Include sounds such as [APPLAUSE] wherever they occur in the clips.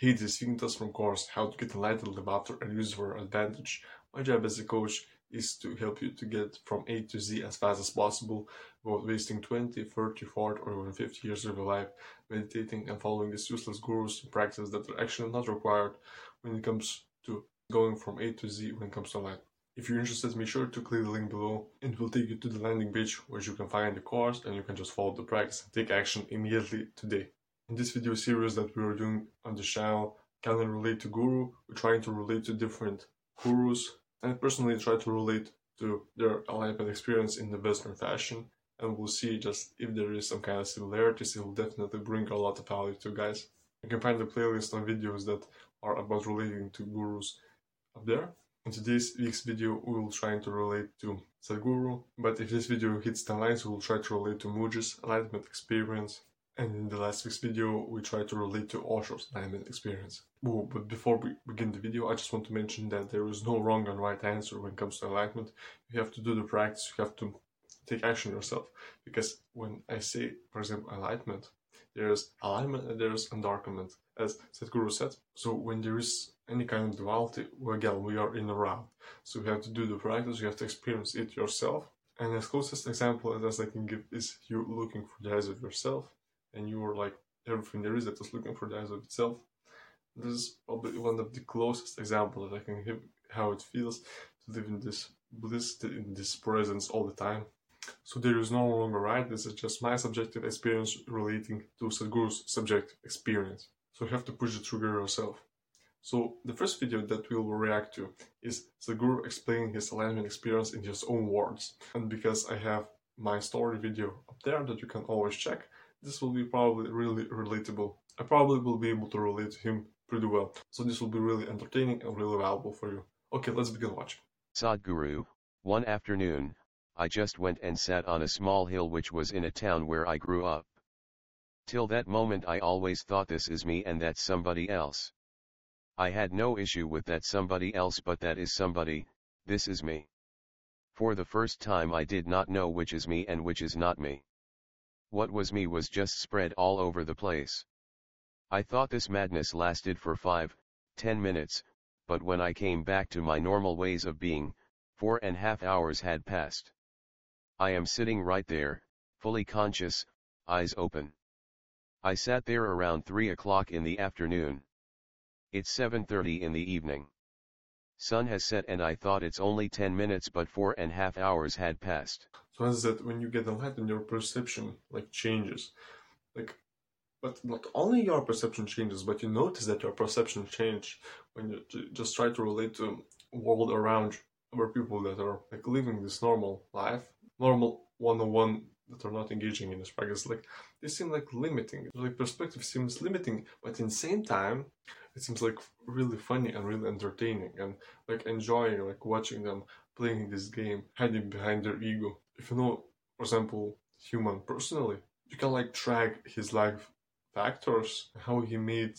Hey, this Vignitas from course How to Get Enlightened Live After and Use for Advantage. My job as a coach is to help you to get from A to Z as fast as possible without wasting 20, 30, 40 or even 50 years of your life meditating and following these useless gurus and practices that are actually not required when it comes to going from A to Z when it comes to life. If you're interested, make sure to click the link below and it will take you to the landing page where you can find the course and you can just follow the practice and take action immediately today. In this video series that we are doing on the channel, can I relate to guru? We're trying to relate to different gurus and personally try to relate to their enlightenment experience in the Western fashion. And we'll see just if there is some kind of similarities, it will definitely bring a lot of value to you guys. You can find the playlist on videos that are about relating to gurus up there. In today's week's video, we will try to relate to Sadhguru, but if this video hits 10 likes, we will try to relate to Mooji's enlightenment experience and in the last week's video, we tried to relate to Osho's diamond experience. Ooh, but before we begin the video, I just want to mention that there is no wrong and right answer when it comes to enlightenment. You have to do the practice, you have to take action yourself. Because when I say, for example, enlightenment, there's alignment and there's endarkenment, as Sadhguru said. So when there is any kind of duality, well, again, we are in a round. So you have to do the practice, you have to experience it yourself. And as closest example as I can give is you looking for the eyes of yourself and you are like everything there is that is looking for the eyes of itself. This is probably one of the closest examples that I can give how it feels to live in this bliss, in this presence all the time. So there is no longer right, this is just my subjective experience relating to Sadhguru's subjective experience. So you have to push the trigger yourself. So the first video that we will react to is Sadhguru explaining his alignment experience in his own words. And because I have my story video up there that you can always check, this will be probably really relatable. I probably will be able to relate to him pretty well. So this will be really entertaining and really valuable for you. Okay, let's begin watching. Sadhguru, one afternoon, I just went and sat on a small hill which was in a town where I grew up. Till that moment I always thought this is me and that's somebody else. I had no issue with that somebody else but that is somebody, this is me. For the first time I did not know which is me and which is not me. What was me was just spread all over the place. I thought this madness lasted for five, ten minutes, but when I came back to my normal ways of being, four and a half hours had passed. I am sitting right there, fully conscious, eyes open. I sat there around 3 o'clock in the afternoon. It's 7.30 in the evening. Sun has set and I thought it's only 10 minutes but four and a half hours had passed. So that when you get enlightened, your perception like changes, like, but not only your perception changes, but you notice that your perception change when you just try to relate to world around other people that are like living this normal life, normal one-on-one that are not engaging in this practice. Like they seem like limiting. Like perspective seems limiting, but in the same time, it seems like really funny and really entertaining and like enjoying like watching them playing this game, hiding behind their ego if you know, for example, human personally, you can like track his life factors, how he made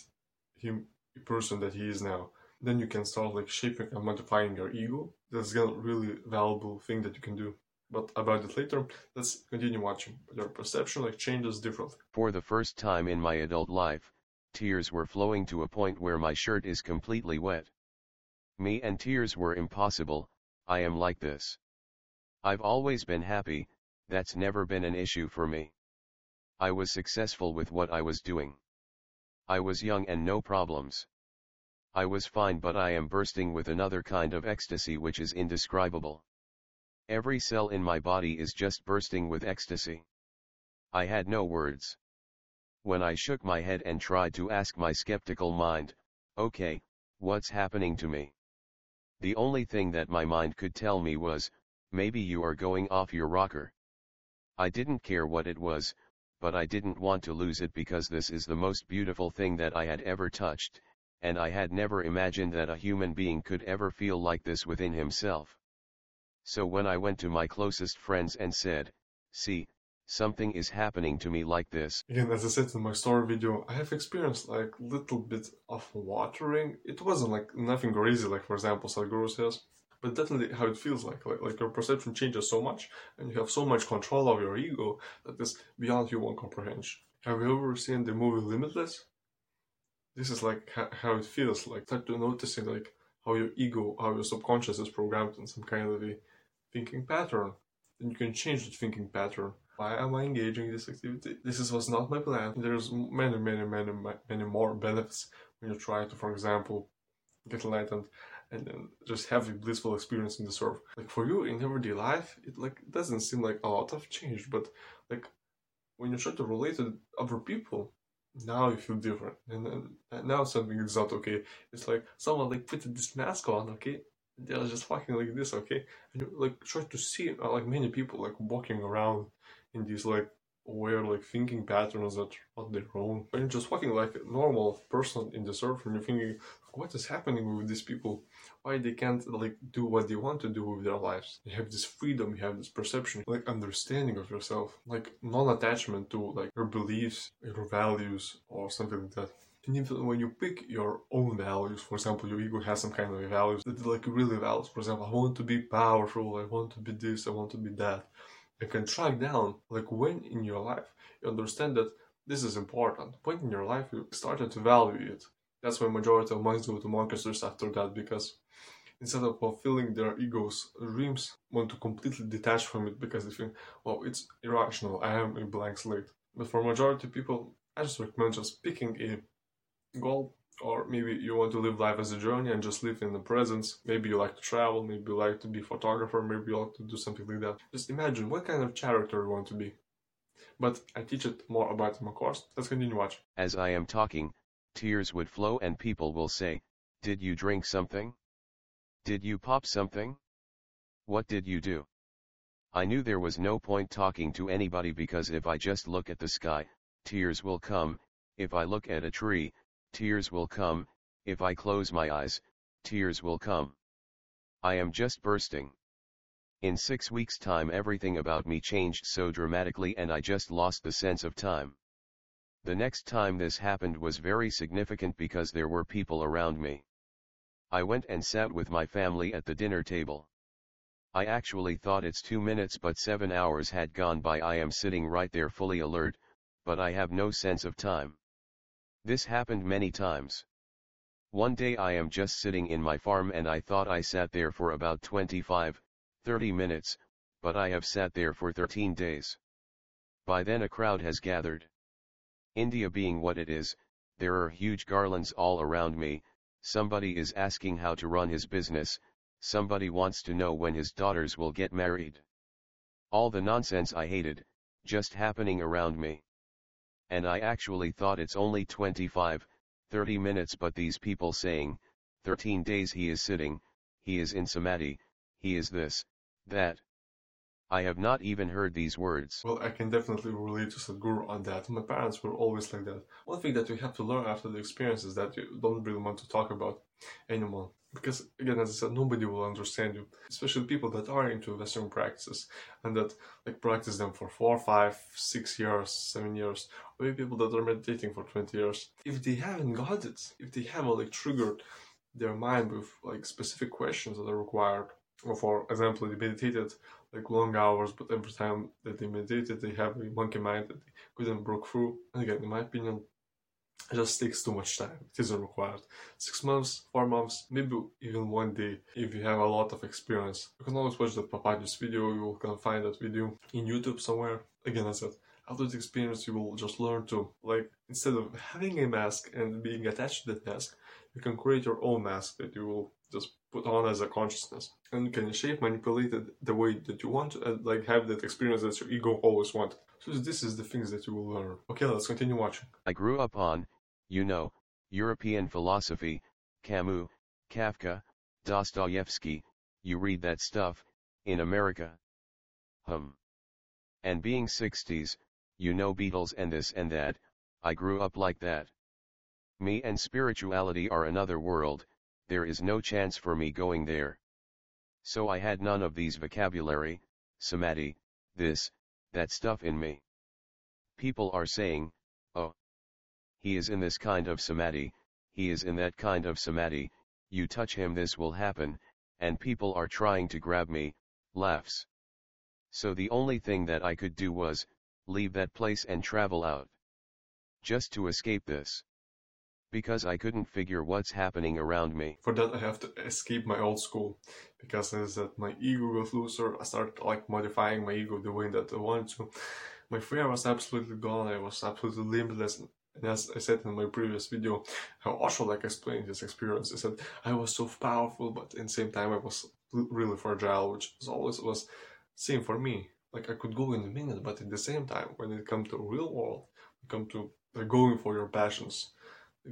him a person that he is now. Then you can start like shaping and modifying your ego. That's a really valuable thing that you can do. But about it later, let's continue watching. Your perception like changes differently. For the first time in my adult life, tears were flowing to a point where my shirt is completely wet. Me and tears were impossible, I am like this. I've always been happy, that's never been an issue for me. I was successful with what I was doing. I was young and no problems. I was fine but I am bursting with another kind of ecstasy which is indescribable. Every cell in my body is just bursting with ecstasy. I had no words. When I shook my head and tried to ask my skeptical mind, okay, what's happening to me? The only thing that my mind could tell me was, maybe you are going off your rocker. I didn't care what it was, but I didn't want to lose it because this is the most beautiful thing that I had ever touched, and I had never imagined that a human being could ever feel like this within himself. So when I went to my closest friends and said, see, something is happening to me like this. Again, as I said in my story video, I have experienced like little bit of watering. It wasn't like nothing crazy, like for example, Sadhguru says but definitely how it feels like, like like your perception changes so much and you have so much control of your ego that is beyond human comprehension have you ever seen the movie limitless this is like how it feels like start to noticing like how your ego how your subconscious is programmed in some kind of a thinking pattern then you can change the thinking pattern why am i engaging in this activity? This is, was not my plan. There's many many many many more benefits when you try to for example get enlightened and then just have a blissful experience in the surf. Like for you in everyday life it like doesn't seem like a lot of change but like when you try to relate to other people now you feel different. And, and now something is not okay. It's like someone like put this mask on okay? They're just fucking like this okay? And you like try to see uh, like many people like walking around in these like weird like thinking patterns that are not their own. When you're just walking like a normal person in the surf and you're thinking what is happening with these people? Why they can't like do what they want to do with their lives? You have this freedom you have this perception like understanding of yourself like non-attachment to like your beliefs your values or something like that. And even when you pick your own values for example your ego has some kind of values that like really values. For example i want to be powerful i want to be this i want to be that you can track down like when in your life you understand that this is important when in your life you started to value it that's why majority of minds go to monsters after that because instead of fulfilling their ego's dreams, want to completely detach from it because they think, well, it's irrational. I am a blank slate. But for majority people, I just recommend just picking a goal or maybe you want to live life as a journey and just live in the presence. Maybe you like to travel, maybe you like to be a photographer, maybe you like to do something like that. Just imagine what kind of character you want to be. But I teach it more about in my course. Let's continue watching. As I am talking, tears would flow and people will say, Did you drink something? Did you pop something? What did you do? I knew there was no point talking to anybody because if I just look at the sky, tears will come, if I look at a tree, tears will come, if I close my eyes, tears will come. I am just bursting. In six weeks' time everything about me changed so dramatically and I just lost the sense of time. The next time this happened was very significant because there were people around me. I went and sat with my family at the dinner table. I actually thought it's two minutes but seven hours had gone by I am sitting right there fully alert, but I have no sense of time. This happened many times. One day I am just sitting in my farm and I thought I sat there for about 25, 30 minutes, but I have sat there for 13 days. By then a crowd has gathered. India being what it is, there are huge garlands all around me, somebody is asking how to run his business, somebody wants to know when his daughters will get married. All the nonsense I hated, just happening around me. And I actually thought it's only 25, 30 minutes but these people saying, 13 days he is sitting, he is in samadhi, he is this, that. I have not even heard these words. Well, I can definitely relate to Sadhguru on that. My parents were always like that. One thing that you have to learn after the experience is that you don't really want to talk about anymore. Because, again, as I said, nobody will understand you, especially people that are into Western practices and that like practice them for four, five, six years, seven years, or maybe people that are meditating for 20 years. If they haven't got it, if they haven't like triggered their mind with like specific questions that are required, or for example, they meditated like long hours, but every time that they meditated, they have a monkey mind that they couldn't break through. And again, in my opinion, it just takes too much time. It isn't required. Six months, four months, maybe even one day if you have a lot of experience. You can always watch the Papadis video, you can find that video in YouTube somewhere. Again, I said, after the experience, you will just learn to, like, instead of having a mask and being attached to that mask, you can create your own mask that you will just put on as a consciousness and you can shape manipulate it the way that you want and like have that experience that your ego always wanted so this is the things that you will learn. Okay let's continue watching. I grew up on you know european philosophy camus kafka dostoevsky. You read that stuff in america. Hum. And being 60s you know beatles and this and that. I grew up like that. Me and spirituality are another world. There is no chance for me going there. So I had none of these vocabulary, samadhi, this, that stuff in me. People are saying, oh, he is in this kind of samadhi, he is in that kind of samadhi, you touch him this will happen, and people are trying to grab me, laughs. So the only thing that I could do was, leave that place and travel out. Just to escape this. Because I couldn't figure what's happening around me. For that, I have to escape my old school. Because as that my ego got looser, I started like modifying my ego the way that I wanted to. My fear was absolutely gone. I was absolutely limitless. And as I said in my previous video, how Osho like explained his experience, he said I was so powerful, but in the same time I was really fragile, which was always was same for me. Like I could go in a minute, but at the same time, when it comes to real world, come to going for your passions,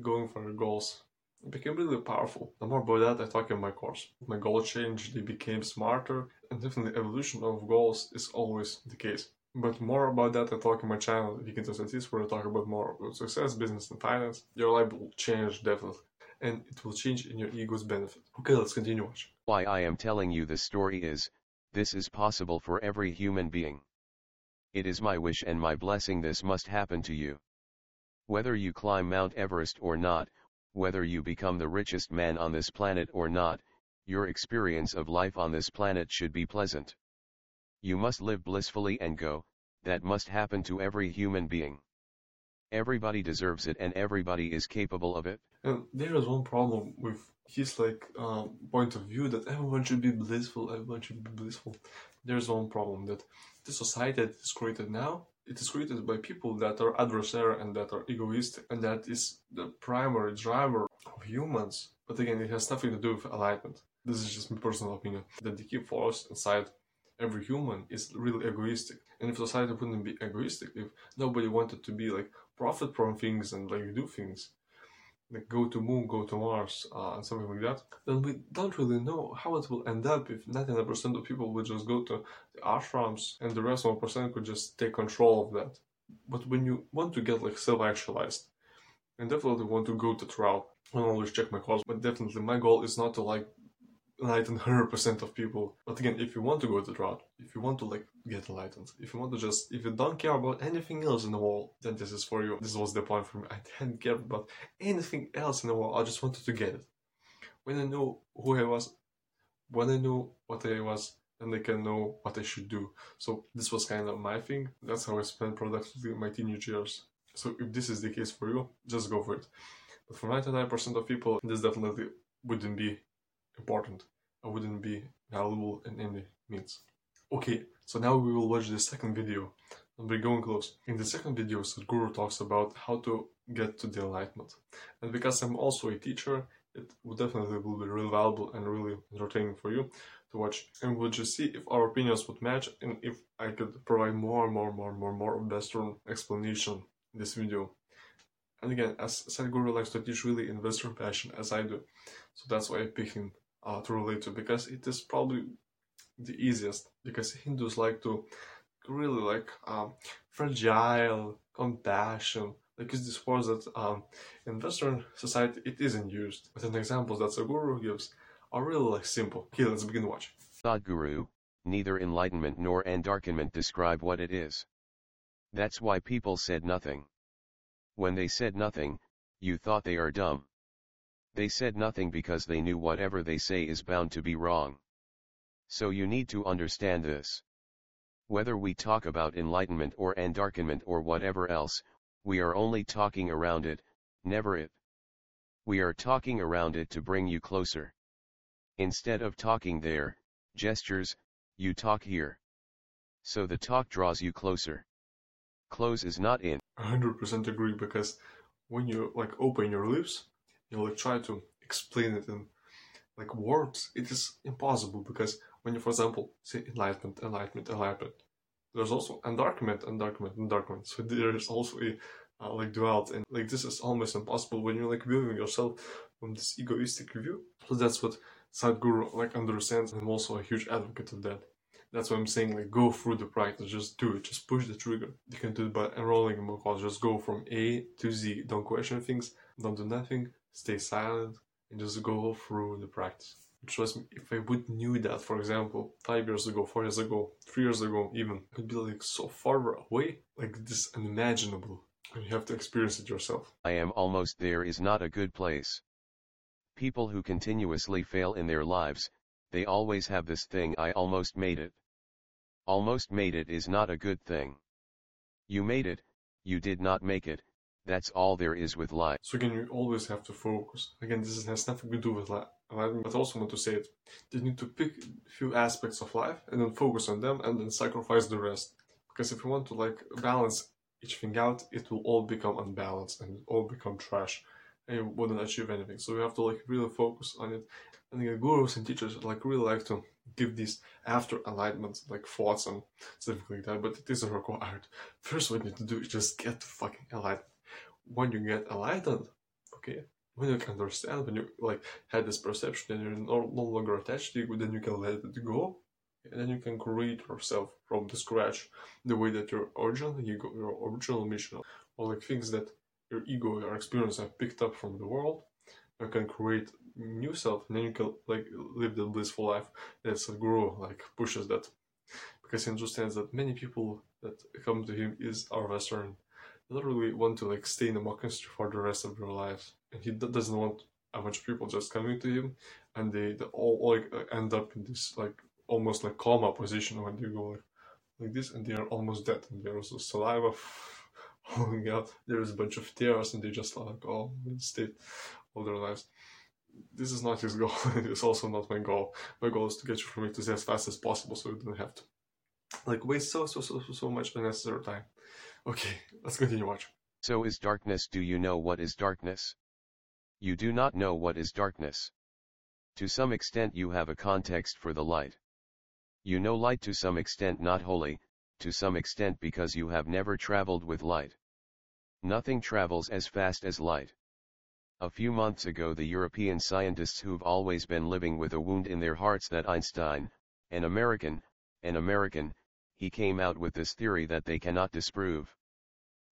going for goals, it became really powerful. The more about that I talk in my course. My goal changed, they became smarter, and definitely evolution of goals is always the case. But more about that I talk in my channel, Weekend Societies, where I talk about more about success, business, and finance. Your life will change definitely. And it will change in your ego's benefit. Okay, let's continue watching. Why I am telling you this story is, this is possible for every human being. It is my wish and my blessing this must happen to you. Whether you climb Mount Everest or not, whether you become the richest man on this planet or not, your experience of life on this planet should be pleasant. You must live blissfully and go, that must happen to every human being. Everybody deserves it and everybody is capable of it. And there is one problem with his like um, point of view that everyone should be blissful, everyone should be blissful. There's one problem that the society that is created now, it is created by people that are adversarial and that are egoist, and that is the primary driver of humans. But again, it has nothing to do with enlightenment. This is just my personal opinion. That the key force inside every human is really egoistic. And if society wouldn't be egoistic, if nobody wanted to be like profit from things and like do things, like go to moon, go to Mars, uh, and something like that, then we don't really know how it will end up if 99% of people would just go to the ashrams and the rest 1% could just take control of that. But when you want to get like self-actualized, and definitely want to go to trial, I always check my calls, but definitely my goal is not to like enlighten 100% of people. But again, if you want to go to the route, if you want to like get enlightened, if you want to just, if you don't care about anything else in the world, then this is for you. This was the point for me. I didn't care about anything else in the world. I just wanted to get it. When I know who I was, when I know what I was, then I can know what I should do. So this was kind of my thing. That's how I spent productively my teenage years. So if this is the case for you, just go for it. But for 99% of people, this definitely wouldn't be important. I wouldn't be valuable in any means. Okay, so now we will watch the second video and we're going close. In the second video, Sadhguru talks about how to get to the enlightenment. And because I'm also a teacher, it will definitely will be really valuable and really entertaining for you to watch. And we'll just see if our opinions would match and if I could provide more and more, and more, and more, more Western explanation in this video. And again, as Sadhguru likes to teach really in Western fashion as I do. So that's why I pick him uh, to relate to because it is probably the easiest because Hindus like to really like um, fragile compassion like use these words that um, in Western society it isn't used. But an examples that Sadhguru gives are really like simple. Okay, let's begin watching. Sadhguru, neither enlightenment nor endarkenment describe what it is. That's why people said nothing. When they said nothing, you thought they are dumb. They said nothing because they knew whatever they say is bound to be wrong. So you need to understand this. Whether we talk about enlightenment or endarkenment or whatever else, we are only talking around it, never it. We are talking around it to bring you closer. Instead of talking there, gestures, you talk here. So the talk draws you closer. Close is not in. 100% agree because when you like open your lips, you know, like try to explain it in like words, it is impossible because when you, for example, say enlightenment, enlightenment, enlightenment, there's also endarkment, endarkment, endarkment. So there is also a uh, like duality, and like this is almost impossible when you're like viewing yourself from this egoistic view. So that's what Sadhguru like understands, and I'm also a huge advocate of that. That's why I'm saying like go through the practice, just do it, just push the trigger. You can do it by enrolling in course, just go from A to Z, don't question things, don't do nothing, stay silent, and just go through the practice. Trust me, if I would knew that, for example, five years ago, four years ago, three years ago, even, it would be like so far away, like this unimaginable. And you have to experience it yourself. I am almost there is not a good place. People who continuously fail in their lives, they always have this thing I almost made it. Almost made it is not a good thing. You made it, you did not make it, That's all there is with life. So again, you always have to focus. Again, this has nothing to do with life. But also want to say it. You need to pick a few aspects of life and then focus on them and then sacrifice the rest. Because if you want to like balance each thing out, it will all become unbalanced and all become trash and you wouldn't achieve anything. So you have to like really focus on it. And the gurus and teachers like really like to give these after enlightenment like thoughts and stuff like that, but it isn't required. First what you need to do is just get the fucking enlightened when you get enlightened, okay, when you can understand, when you like had this perception and you're no, no longer attached to it, then you can let it go, and then you can create yourself from the scratch the way that your original ego, your original mission, or like things that your ego, your experience have picked up from the world, you can create new self, and then you can like live the blissful life Sadhguru like pushes that, because he understands that many people that come to him is our Western literally want to like stay in the monastery for the rest of their lives, and he doesn't want a bunch of people just coming to him, and they, they all like uh, end up in this like almost like coma position when they go like like this, and they are almost dead, and there's a saliva [LAUGHS] falling out. There's a bunch of tears, and they just like oh state all their lives. This is not his goal. [LAUGHS] it's also not my goal. My goal is to get you from A to Z as fast as possible, so you don't have to like waste so so so so much unnecessary time. Okay, let's continue watching. So is darkness. Do you know what is darkness? You do not know what is darkness. To some extent you have a context for the light. You know light to some extent not wholly, to some extent because you have never traveled with light. Nothing travels as fast as light. A few months ago the European scientists who've always been living with a wound in their hearts that Einstein, an American, an American, he came out with this theory that they cannot disprove.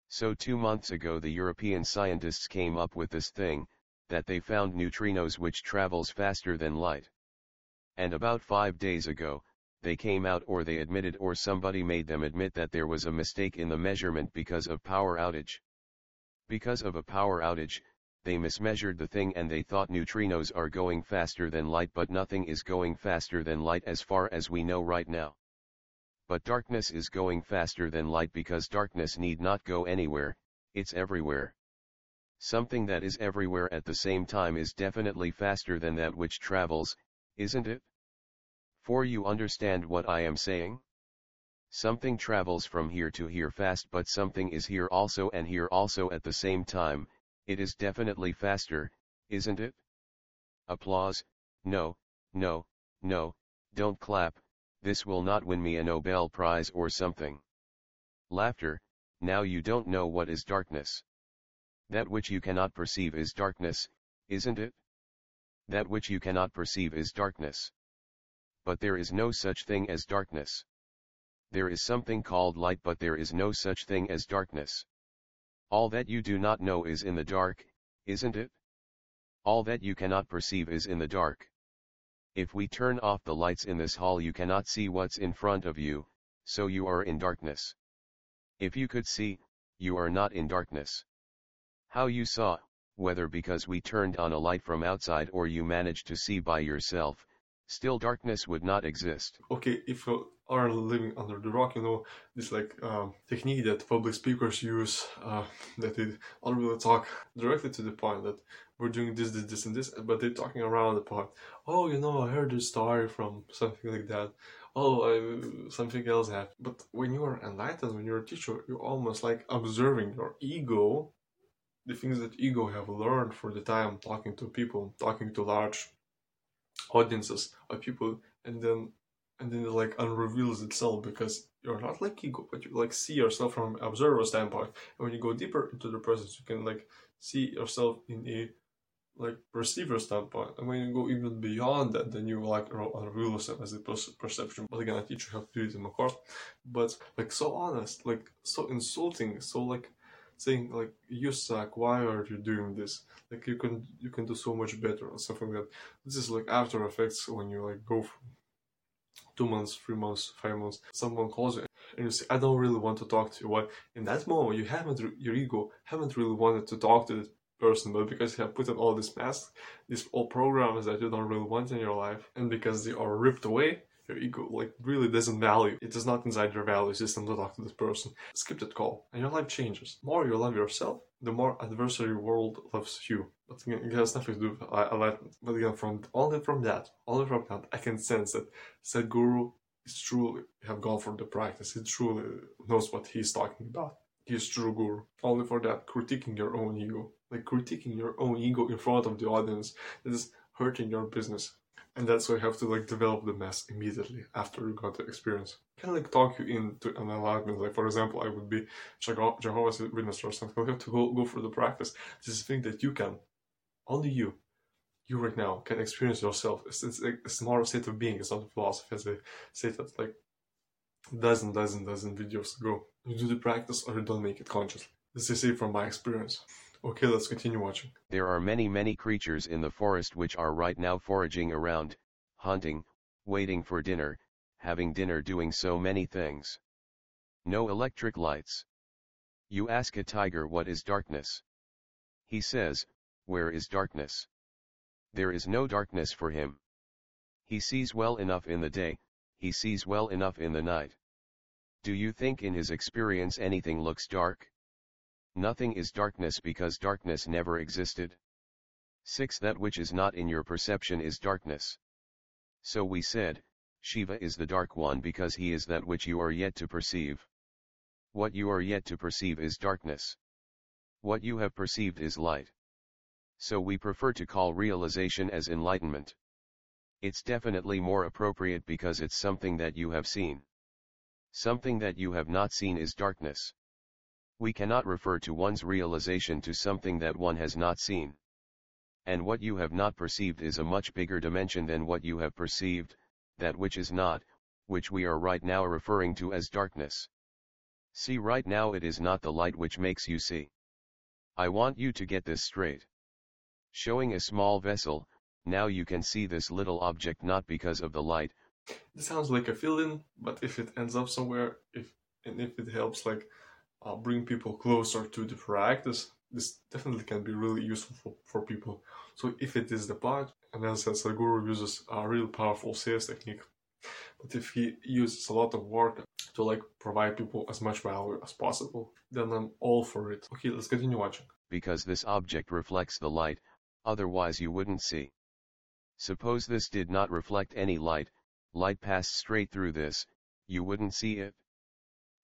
So two months ago the European scientists came up with this thing, that they found neutrinos which travels faster than light. And about five days ago, they came out or they admitted or somebody made them admit that there was a mistake in the measurement because of power outage. Because of a power outage, they mismeasured the thing and they thought neutrinos are going faster than light but nothing is going faster than light as far as we know right now. But darkness is going faster than light because darkness need not go anywhere, it's everywhere. Something that is everywhere at the same time is definitely faster than that which travels, isn't it? For you understand what I am saying? Something travels from here to here fast but something is here also and here also at the same time, it is definitely faster, isn't it? Applause, no, no, no, don't clap, this will not win me a Nobel Prize or something. Laughter, now you don't know what is darkness. That which you cannot perceive is darkness, isn't it? That which you cannot perceive is darkness. But there is no such thing as darkness. There is something called light but there is no such thing as darkness. All that you do not know is in the dark, isn't it? All that you cannot perceive is in the dark. If we turn off the lights in this hall you cannot see what's in front of you, so you are in darkness. If you could see, you are not in darkness. How you saw, whether because we turned on a light from outside or you managed to see by yourself, still darkness would not exist. Okay, if you are living under the rock, you know, this like um, technique that public speakers use, uh, that they don't really talk directly to the point that we're doing this, this, this, and this, but they're talking around the part. Oh, you know, I heard this story from something like that. Oh, I, something else happened. But when you are enlightened, when you're a teacher, you're almost like observing your ego, the things that ego have learned for the time talking to people, talking to large audiences of people, and then and then it like unreveals itself because you're not like ego, but you like see yourself from observer standpoint. And when you go deeper into the presence, you can like see yourself in a like receiver standpoint. And when you go even beyond that, then you like unreal yourself as a perception. But again, I teach you how to do it in my course. But like so honest, like so insulting, so like saying like you suck, why are you doing this? Like you can you can do so much better or something like that. This is like after effects when you like go two months, three months, five months, someone calls you and you say, I don't really want to talk to you. Why? In that moment, you haven't, your ego haven't really wanted to talk to person, but because you have put on all these masks, these old programs that you don't really want in your life, and because they are ripped away, your ego like really doesn't value. It is not inside your value system to talk to this person. Skip that call, and your life changes. The more you love yourself, the more adversary world loves you. But again, it has nothing to do with enlightenment. But again, from only from that, only from that, I can sense that Sadhguru is truly have gone for the practice. He truly knows what he's talking about. He's true guru. Only for that, critiquing your own ego, like critiquing your own ego in front of the audience, that is hurting your business and that's why you have to like develop the mess immediately after you got the experience. Can like talk you into an enlightenment. Like for example, I would be Jehovah's Witness or something. You have to go, go for the practice. This is a thing that you can, only you, you right now can experience yourself. It's, it's like a more state of being. It's not a philosophy as I say that like dozen, dozen, dozen videos ago. You do the practice or you don't make it consciously. This is it from my experience. Okay, let's continue watching. There are many many creatures in the forest which are right now foraging around, hunting, waiting for dinner, having dinner doing so many things. No electric lights. You ask a tiger what is darkness. He says, where is darkness? There is no darkness for him. He sees well enough in the day, he sees well enough in the night. Do you think in his experience anything looks dark? Nothing is darkness because darkness never existed. 6. That which is not in your perception is darkness. So we said, Shiva is the dark one because he is that which you are yet to perceive. What you are yet to perceive is darkness. What you have perceived is light. So we prefer to call realization as enlightenment. It's definitely more appropriate because it's something that you have seen. Something that you have not seen is darkness. We cannot refer to one's realization to something that one has not seen. And what you have not perceived is a much bigger dimension than what you have perceived, that which is not, which we are right now referring to as darkness. See right now it is not the light which makes you see. I want you to get this straight. Showing a small vessel, now you can see this little object not because of the light. This sounds like a fill-in, but if it ends up somewhere, if and if it helps like uh, bring people closer to the practice, this definitely can be really useful for, for people. So if it is the part, and as I said, Sadhguru uses a real powerful sales technique, but if he uses a lot of work to like provide people as much value as possible, then I'm all for it. Okay, let's continue watching. Because this object reflects the light, otherwise you wouldn't see. Suppose this did not reflect any light, light passed straight through this, you wouldn't see it.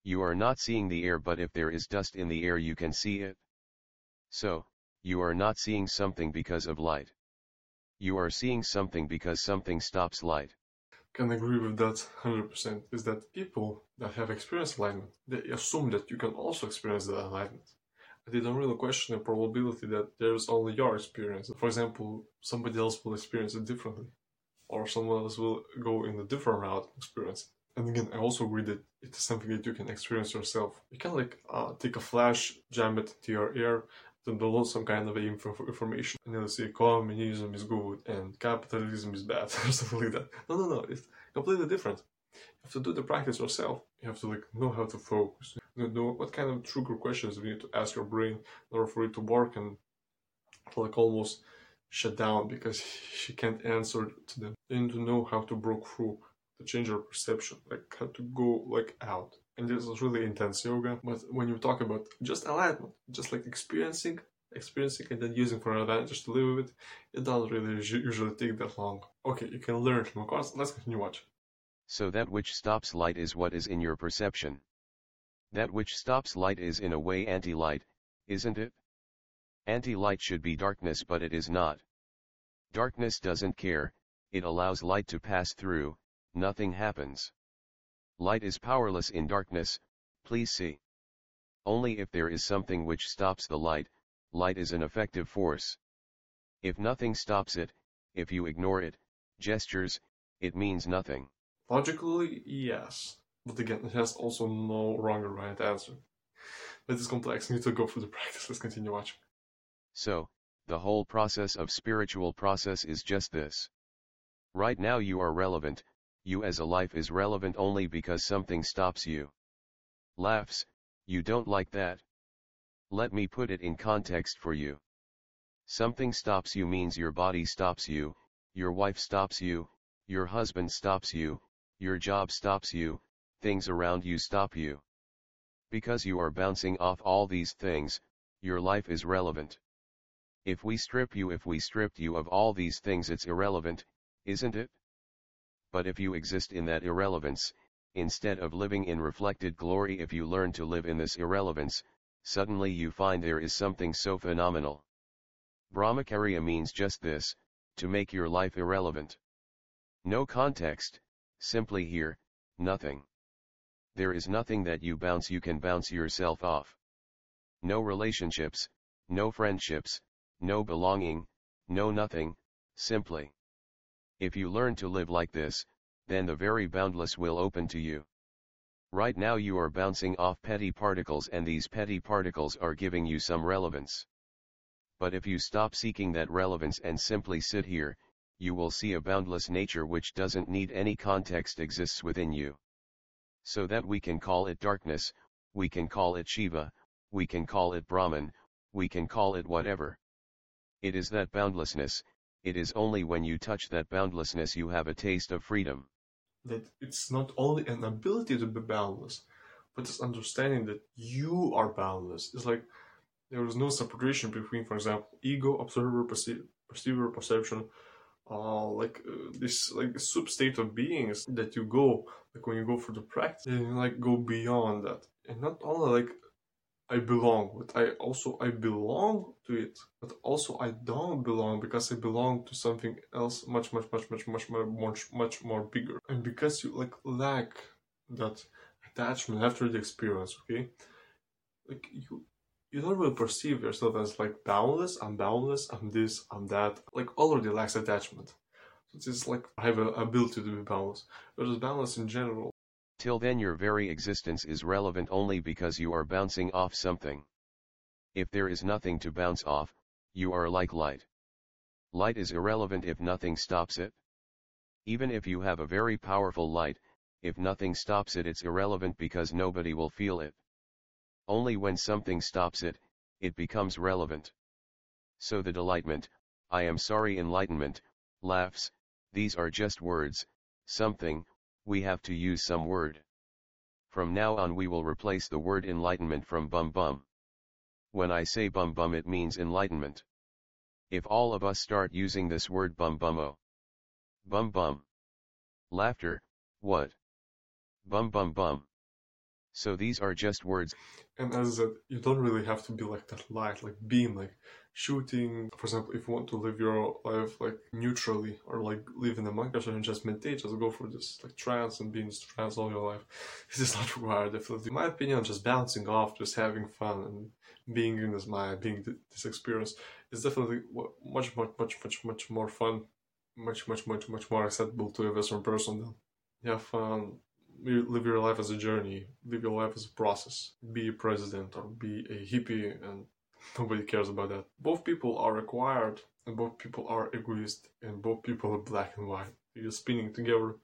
You are not seeing the air but if there is dust in the air you can see it. So, you are not seeing something because of light. You are seeing something because something stops light. Can agree with that 100% is that people that have experienced enlightenment, they assume that you can also experience the enlightenment. They don't really question the probability that there's only your experience. For example, somebody else will experience it differently, or someone else will go in a different route and experience it. And again, I also agree that it is something that you can experience yourself. You can like uh, take a flash, jam it to your ear, then download some kind of info information, and then say communism is good and capitalism is bad [LAUGHS] or something like that. No, no, no, it's completely different. You have to do the practice yourself. You have to like know how to focus. You know what kind of trigger questions you need to ask your brain in order for it to work and like almost shut down because [LAUGHS] she can't answer to them. You need to know how to break through to change your perception, like how to go like out. And this is really intense yoga. But when you talk about just enlightenment, just like experiencing, experiencing and then using for an advantage to live with it, it doesn't really usually take that long. Okay, you can learn from course. Let's continue watching. So that which stops light is what is in your perception. That which stops light is in a way anti-light, isn't it? Anti-light should be darkness but it is not. Darkness doesn't care, it allows light to pass through, nothing happens. Light is powerless in darkness, please see. Only if there is something which stops the light, light is an effective force. If nothing stops it, if you ignore it, gestures, it means nothing. Logically, yes. But again, it has also no wrong or right answer. It is complex. I need to go through the practice. Let's continue watching. So, the whole process of spiritual process is just this. Right now you are relevant, you as a life is relevant only because something stops you. Laughs, you don't like that. Let me put it in context for you. Something stops you means your body stops you, your wife stops you, your husband stops you, Your job stops you, things around you stop you. Because you are bouncing off all these things, your life is relevant. If we strip you if we stripped you of all these things it's irrelevant, isn't it? But if you exist in that irrelevance, instead of living in reflected glory if you learn to live in this irrelevance, suddenly you find there is something so phenomenal. Brahmacharya means just this, to make your life irrelevant. No context, simply here, nothing. There is nothing that you bounce you can bounce yourself off. No relationships, no friendships, no belonging, no nothing, simply. If you learn to live like this, then the very boundless will open to you. Right now you are bouncing off petty particles and these petty particles are giving you some relevance. But if you stop seeking that relevance and simply sit here, you will see a boundless nature which doesn't need any context exists within you. So that we can call it darkness, we can call it Shiva, we can call it Brahman, we can call it whatever. It is that boundlessness, it is only when you touch that boundlessness you have a taste of freedom. That it's not only an ability to be boundless, but it's understanding that you are boundless. It's like there is no separation between, for example, ego, observer, perce- perceiver, perception, uh, like uh, this like sub state of beings that you go like when you go for the practice and you like go beyond that and not only like I belong, but I also I belong to it, but also I don't belong because I belong to something else much much much much much more much, much more bigger. And because you like lack that attachment after the experience, okay, like you you don't really perceive yourself as like boundless, I'm boundless, I'm this, I'm that. Like already lacks attachment. So it's like I have a ability to be boundless. But it's boundless in general Till then your very existence is relevant only because you are bouncing off something. If there is nothing to bounce off, you are like light. Light is irrelevant if nothing stops it. Even if you have a very powerful light, if nothing stops it it's irrelevant because nobody will feel it. Only when something stops it, it becomes relevant. So the delightment, I am sorry enlightenment, laughs, these are just words, something, we have to use some word. From now on we will replace the word enlightenment from bum bum. When I say bum bum it means enlightenment. If all of us start using this word bum bummo. Oh. Bum bum. Laughter, what? Bum bum bum. So these are just words. And as I said, you don't really have to be like that light, like beam, like shooting. For example, if you want to live your life like neutrally or like live in a monk and just meditate, just go for this like trance and be in trance all your life. [LAUGHS] This is not required, definitely. In my opinion, just bouncing off, just having fun and being in this mind, being this experience is definitely much, much, much, much, much more fun, much, much, much, much more acceptable to a Western person than have fun, live your life as a journey, live your life as a process. Be a president or be a hippie, and nobody cares about that. Both people are required, and both people are egoist, and both people are black and white. They're just spinning together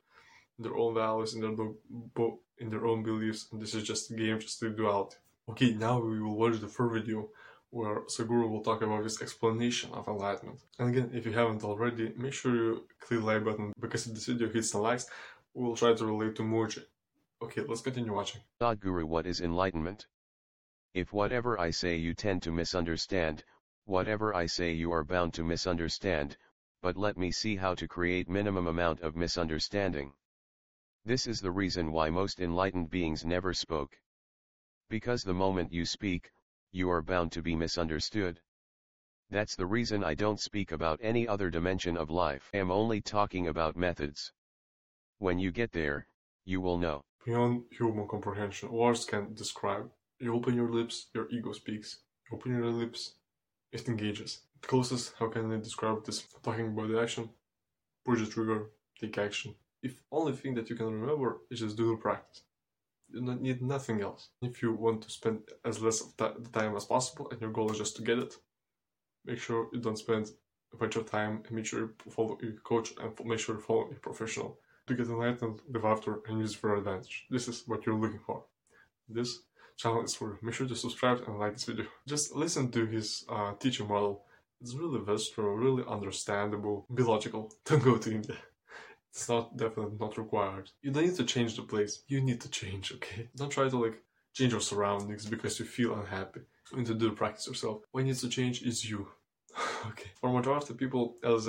their own values and their both in their own beliefs, and this is just a game, just a duality. Okay, now we will watch the third video where Sadhguru will talk about his explanation of enlightenment. And again, if you haven't already, make sure you click like button because if this video hits the likes, We'll try to relate to Mooji. Okay, let's continue watching. Sadhguru what is enlightenment? If whatever I say you tend to misunderstand, whatever I say you are bound to misunderstand, but let me see how to create minimum amount of misunderstanding. This is the reason why most enlightened beings never spoke. Because the moment you speak, you are bound to be misunderstood. That's the reason I don't speak about any other dimension of life. I am only talking about methods. When you get there, you will know. Beyond human comprehension, words can't describe. You open your lips, your ego speaks. You open your lips, it engages. The closest, how can I describe this? Talking about the action, push the trigger, take action. If only thing that you can remember is just do the practice. You don't need nothing else. If you want to spend as less of the time as possible and your goal is just to get it, make sure you don't spend a bunch of time and make sure you follow your coach and make sure you follow a professional to get enlightened, live after, and use it for advantage. This is what you're looking for. This channel is for. Make sure to subscribe and like this video. Just listen to his uh, teaching model. It's really versatile, really understandable, be logical. [LAUGHS] Don't go to India. It's not definitely not required. You don't need to change the place. You need to change, okay? Don't try to like change your surroundings because you feel unhappy. You need to do the practice yourself. What needs to change is you. [LAUGHS] okay. For majority of people, as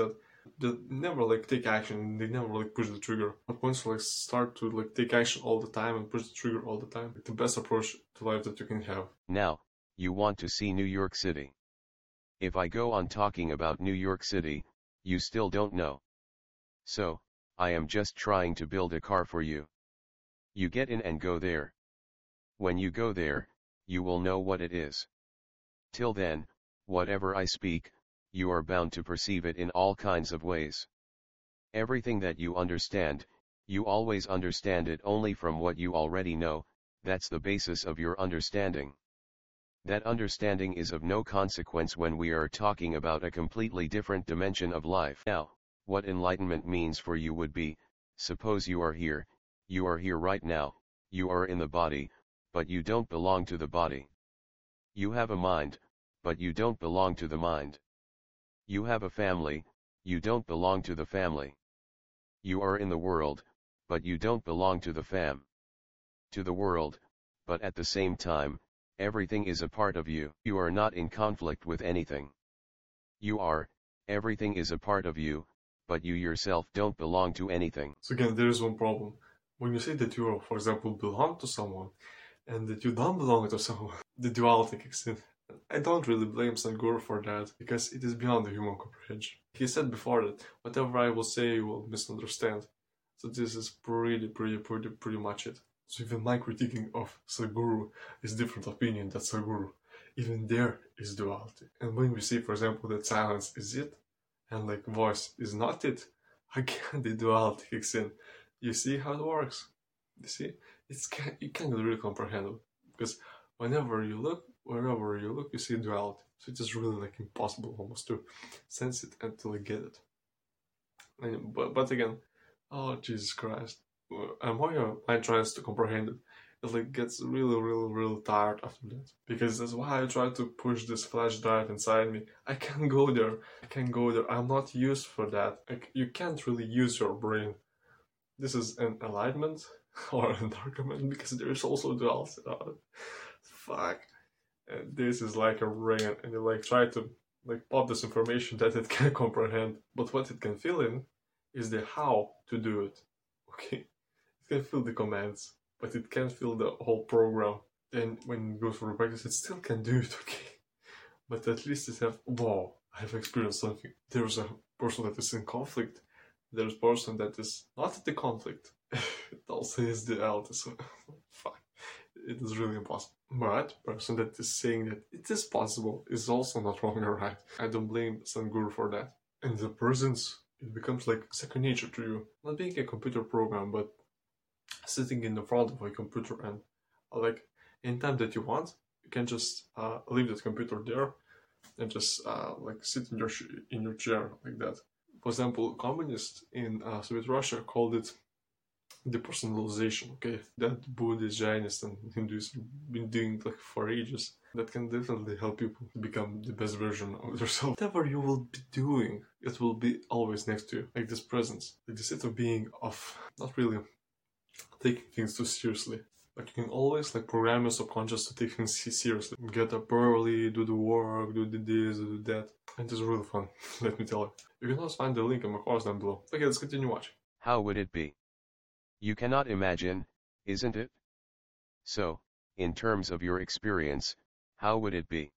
they never like take action. They never like push the trigger. But once like start to like take action all the time and push the trigger all the time, like, the best approach to life that you can have. Now, you want to see New York City. If I go on talking about New York City, you still don't know. So, I am just trying to build a car for you. You get in and go there. When you go there, you will know what it is. Till then, whatever I speak, you are bound to perceive it in all kinds of ways. Everything that you understand, you always understand it only from what you already know, that's the basis of your understanding. That understanding is of no consequence when we are talking about a completely different dimension of life. Now, what enlightenment means for you would be, suppose you are here, you are here right now, you are in the body, but you don't belong to the body. You have a mind, but you don't belong to the mind. You have a family, you don't belong to the family. You are in the world, but you don't belong to the fam. To the world, but at the same time, everything is a part of you. You are not in conflict with anything. You are, everything is a part of you, but you yourself don't belong to anything. So again, there is one problem. When you say that you, are, for example, belong to someone, and that you don't belong to someone, [LAUGHS] the duality kicks in. I don't really blame Sadhguru for that, because it is beyond the human comprehension. He said before that whatever I will say you will misunderstand. So this is pretty, pretty, pretty, pretty much it. So even my critiquing of Sadhguru is different opinion than Sadhguru. Even there is duality. And when we see, for example, that silence is it, and like voice is not it, [LAUGHS] again the duality kicks in. You see how it works. You see, it's you can't really comprehend it because whenever you look, wherever you look, you see duality. So it is really like impossible almost to sense it and to like get it. And, but but again, oh Jesus Christ, and when your mind tries to comprehend it, it like gets really, really, really tired after that. Because that's why I try to push this flash drive inside me. I can't go there. I can't go there. I'm not used for that. Like you can't really use your brain. This is an enlightenment [LAUGHS] or an argument because there is also duality. Fuck. And this is like a brain, and you like try to like pop this information that it [LAUGHS] can comprehend, but what it can fill in is the how to do it. [LAUGHS] Okay, it can fill the commands but it can't fill the whole program. Then when it goes for practice, it still can do it, [LAUGHS] okay. But at least it have, wow, I have experienced something. There's a person that is in conflict. There's person that is not at the conflict. it also is the so fuck. It is really impossible. But person that is saying that it is possible is also not [LAUGHS] wrong or right. I don't blame Sadhguru for that. And the presence, it becomes like second nature to you. Not being a computer program, but sitting in the front of a computer and uh, like anytime that you want you can just uh, leave that computer there and just uh, like sit in your in your chair like that for example communists in uh, soviet russia called it depersonalization okay that buddhist jainists and hindus been doing like for ages that can definitely help people become the best version of yourself [LAUGHS] whatever you will be doing it will be always next to you like this presence like the state of being of not really taking things too seriously. Like you can always like program your subconscious to take things seriously. Get up early, do the work, do the this, do that. And it's really fun, [LAUGHS] let me tell you. You can also find the link in my course down below. Okay, let's continue watching. How would it be? You cannot imagine, isn't it? So, in terms of your experience, how would it be?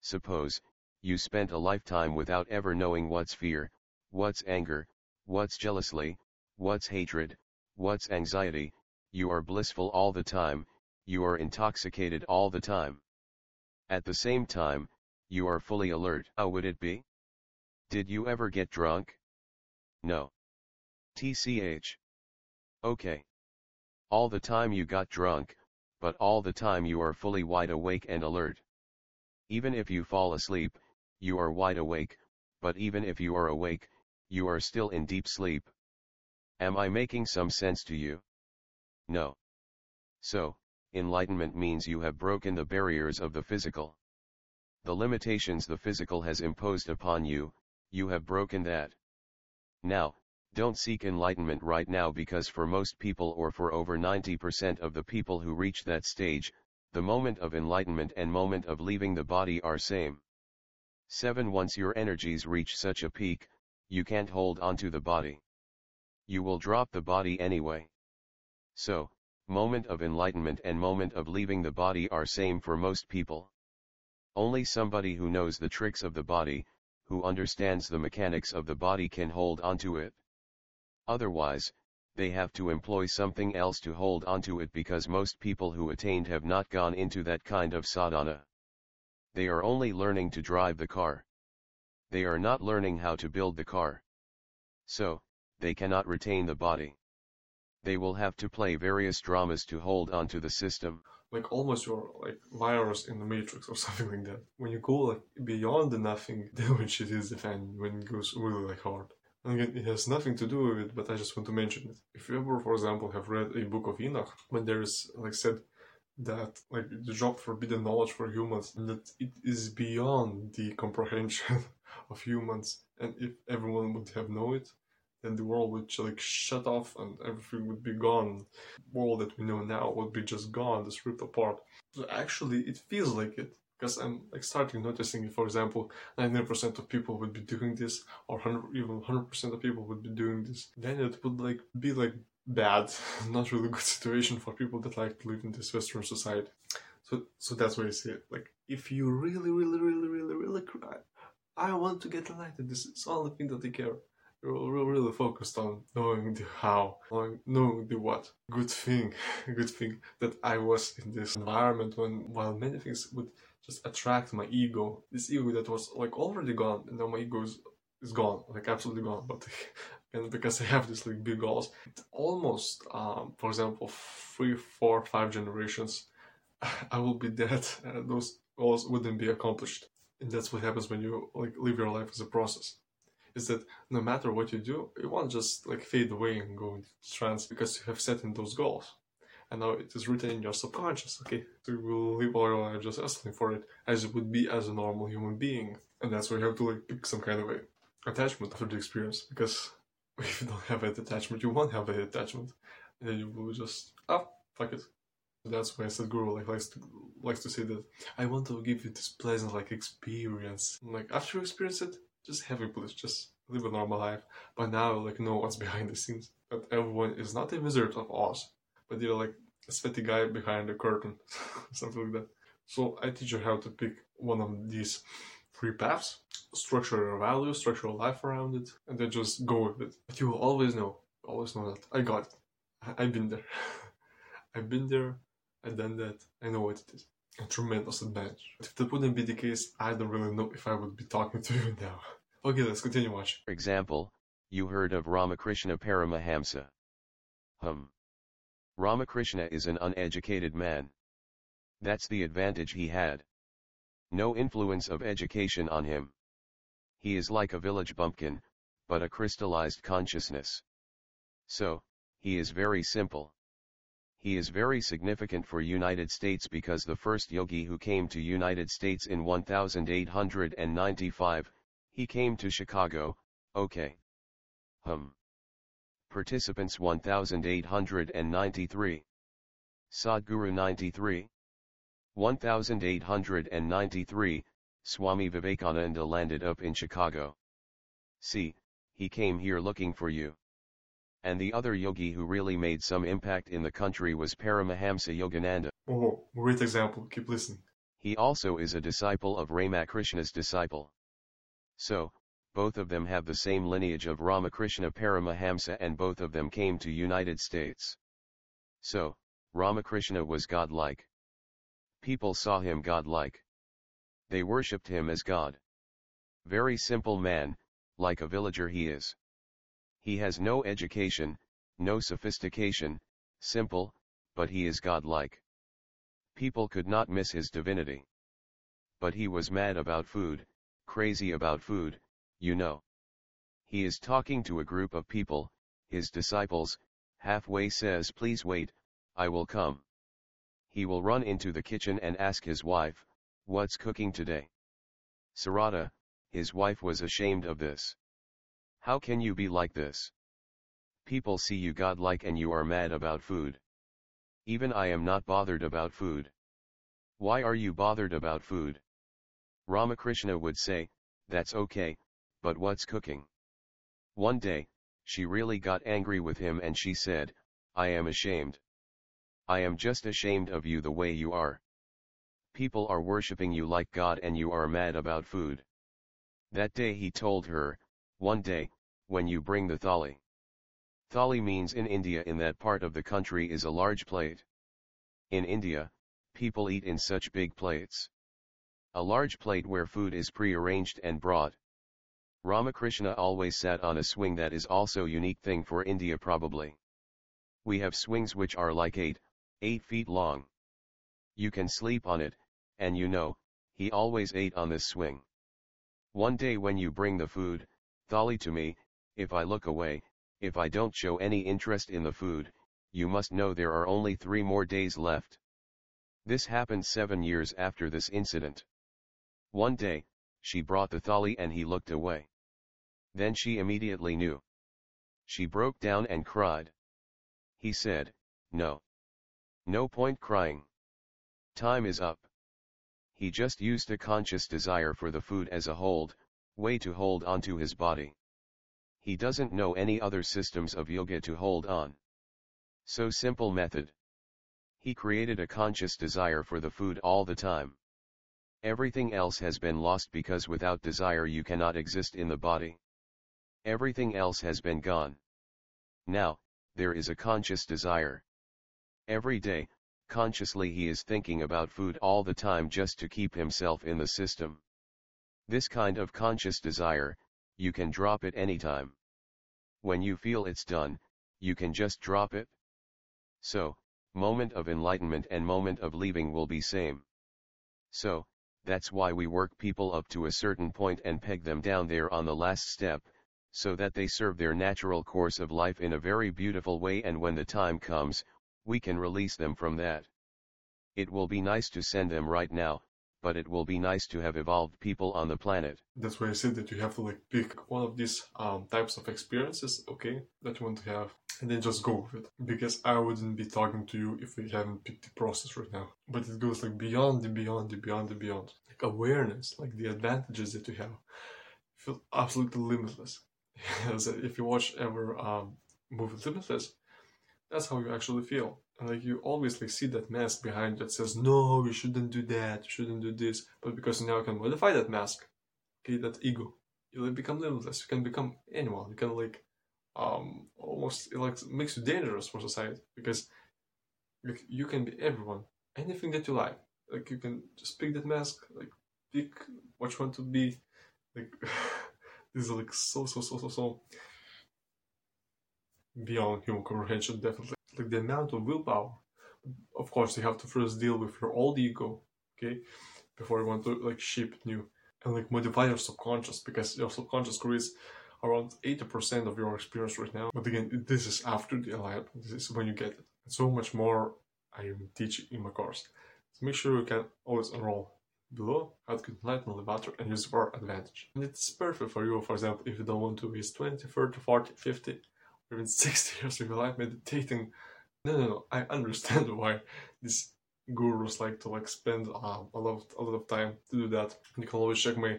Suppose, you spent a lifetime without ever knowing what's fear, what's anger, what's jealousy, what's hatred, What's anxiety? You are blissful all the time, you are intoxicated all the time. At the same time, you are fully alert. How would it be? Did you ever get drunk? No. TCH. Okay. All the time you got drunk, but all the time you are fully wide awake and alert. Even if you fall asleep, you are wide awake, but even if you are awake, you are still in deep sleep. Am I making some sense to you? No. So, enlightenment means you have broken the barriers of the physical. The limitations the physical has imposed upon you, you have broken that. Now, Don't seek enlightenment right now because for most people or for over 90% of the people who reach that stage, the moment of enlightenment and moment of leaving the body are same. 7. Once your energies reach such a peak, you can't hold onto the body. You will drop the body anyway. So, moment of enlightenment and moment of leaving the body are same for most people. Only somebody who knows the tricks of the body, who understands the mechanics of the body can hold onto it. Otherwise, they have to employ something else to hold onto it because most people who attained have not gone into that kind of sadhana. They are only learning to drive the car. They are not learning how to build the car. So, they cannot retain the body. They will have to play various dramas to hold onto the system. Like almost you're like virus in the matrix or [LAUGHS] something like that. When you go like beyond the nothing, [LAUGHS] when shit is the fan, when it goes really like hard. It has nothing to do with it, but I just want to mention it. If you ever, for example, have read a book of Enoch, when there is like said that like the job forbidden knowledge for humans, that it is beyond the comprehension [LAUGHS] of humans, and if everyone would have known it, then the world would like shut off and everything would be gone. The world that we know now would be just gone, just ripped apart. So actually, it feels like it because I'm like starting noticing, for example, 90% of people would be doing this, or 100, even 100% of people would be doing this. Then it would like be like bad, [LAUGHS] not really good situation for people that like to live in this Western society. So, so that's why I see it. Like, if you really, really, really, really, really cry, I want to get enlightened. This is the only thing that I care. You're really focused on knowing the how, knowing the what. Good thing, [LAUGHS] good thing that I was in this environment when, while many things would just attract my ego. This ego that was like already gone, and now my ego is, is gone, like absolutely gone. But [LAUGHS] and because I have these like big goals, almost, um, for example, three, four, five generations, [LAUGHS] I will be dead, and those goals wouldn't be accomplished. And that's what happens when you like live your life as a process. Is that no matter what you do, it won't just like fade away and go into trance because you have set in those goals and now it is written in your subconscious. Okay, so you will live all your life just asking for it, as it would be as a normal human being, and that's why you have to like pick some kind of a attachment after the experience, because [LAUGHS] if you don't have that attachment, you won't have that attachment, and then you will just oh fuck it. That's why Sadhguru like likes to likes to say that I want to give you this pleasant like experience. Like after you experience it, just have it, please, just live a normal life. But now like know what's [LAUGHS] behind the scenes. That everyone is not a wizard of Oz, but they're like a sweaty guy behind the curtain, [LAUGHS] something like that. So I teach you how to pick one of these three paths, structure your value, structure your life around it, and then just go with it. But you will always know, always know that I got it. I- have been there. [LAUGHS] I've been there. I've done that. I know what it is. A tremendous advantage. But if that wouldn't be the case, I don't really know if I would be talking to [LAUGHS] you now. okay, let's continue watching. For example, you heard of Ramakrishna Paramahamsa. Hum. Ramakrishna is an uneducated man. That's the advantage he had. No influence of education on him. He is like a village bumpkin, but a crystallized consciousness. So, he is very simple. He is very significant for United States because the first yogi who came to United States in 1895, he came to Chicago, okay. Hum. Participants 1893. Sadhguru 93. 1893, Swami Vivekananda landed up in Chicago. See, he came here looking for you. And the other yogi who really made some impact in the country was Paramahamsa Yogananda. Oh, great example, keep listening. He also is a disciple of Ramakrishna's disciple. So, both of them have the same lineage of Ramakrishna Paramahamsa and both of them came to United States. So, Ramakrishna was godlike. People saw him godlike. They worshipped him as God. Very simple man, like a villager he is. He has no education, no sophistication, simple, but he is godlike. People could not miss his divinity. But he was mad about food, crazy about food, you know. He is talking to a group of people, his disciples, halfway says please wait, I will come. He will run into the kitchen and ask his wife, what's cooking today? Sarada, his wife was ashamed of this. How can you be like this? People see you godlike and you are mad about food. Even I am not bothered about food. Why are you bothered about food? Ramakrishna would say, that's okay, but what's cooking? One day, she really got angry with him and she said, I am ashamed. I am just ashamed of you the way you are. People are worshipping you like God and you are mad about food. That day he told her, one day, when you bring the thali. Thali means in India in that part of the country is a large plate. In India, people eat in such big plates. A large plate where food is pre-arranged and brought. Ramakrishna always sat on a swing that is also unique thing for India probably. We have swings which are like 8, 8 feet long. You can sleep on it, and you know, he always ate on this swing. One day when you bring the food, thali to me, if I look away, if I don't show any interest in the food, you must know there are only three more days left. This happened seven years after this incident. One day, she brought the thali and he looked away. Then she immediately knew. She broke down and cried. He said, No. No point crying. Time is up. He just used a conscious desire for the food as a hold, way to hold onto his body. He doesn't know any other systems of yoga to hold on. So simple method. He created a conscious desire for the food all the time. Everything else has been lost because without desire you cannot exist in the body. Everything else has been gone. Now, there is a conscious desire. Every day, consciously he is thinking about food all the time just to keep himself in the system. This kind of conscious desire, you can drop it anytime. When you feel it's done, you can just drop it. So, moment of enlightenment and moment of leaving will be same. So, that's why we work people up to a certain point and peg them down there on the last step, so that they serve their natural course of life in a very beautiful way and when the time comes, we can release them from that. It will be nice to send them right now, but it will be nice to have evolved people on the planet. That's why I said that you have to like pick one of these um, types of experiences, okay, that you want to have, and then just go with it. Because I wouldn't be talking to you if we haven't picked the process right now. But it goes like beyond the beyond the beyond the beyond. Like awareness, like the advantages that you have. Feel absolutely limitless. [LAUGHS] if you watch ever um, movie Limitless, that's how you actually feel. And like you like see that mask behind that says, no, you shouldn't do that, you shouldn't do this. But because now you now can modify that mask, okay, that ego, you like become limitless. You can become anyone. You can like um almost it like makes you dangerous for society because like you can be everyone, anything that you like. Like you can just pick that mask, like pick what you want to be, like. [LAUGHS] This is like so, so, so, so, so beyond human comprehension, definitely. Like the amount of willpower. Of course, you have to first deal with your old ego, okay, before you want to like shape new and like modify your subconscious because your subconscious creates around 80% of your experience right now. But again, this is after the alignment. This is when you get it. And so much more I am teaching in my course. So make sure you can always enroll below how to enlighten elevator and use your advantage. And it's perfect for you, for example, if you don't want to waste 20, 30, 40, 50, or even [LAUGHS] 60 years of your life meditating. No, no, no, I understand [LAUGHS] why these gurus like to like spend uh, a lot of, a lot of time to do that. You can always check my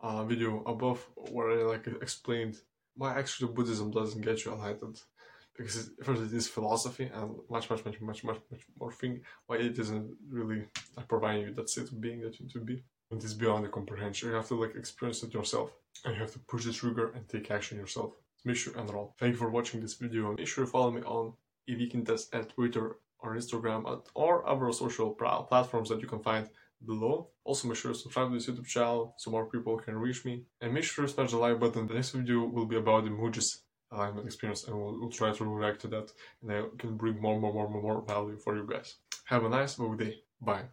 uh, video above where I like explained why actually Buddhism doesn't get you enlightened because first it is philosophy and much much much much much much more thing why it isn't really providing you that state of being that you need to be and it's beyond the comprehension you have to like experience it yourself and you have to push the trigger and take action yourself so make sure and enroll thank you for watching this video make sure you follow me on evikintas at twitter or instagram at, or other social platforms that you can find below. Also make sure to subscribe to this YouTube channel so more people can reach me. And make sure to smash the like button. The next video will be about emojis alignment experience and we'll, we'll try to react to that and I can bring more, more, more, more, more value for you guys. Have a nice day. Bye.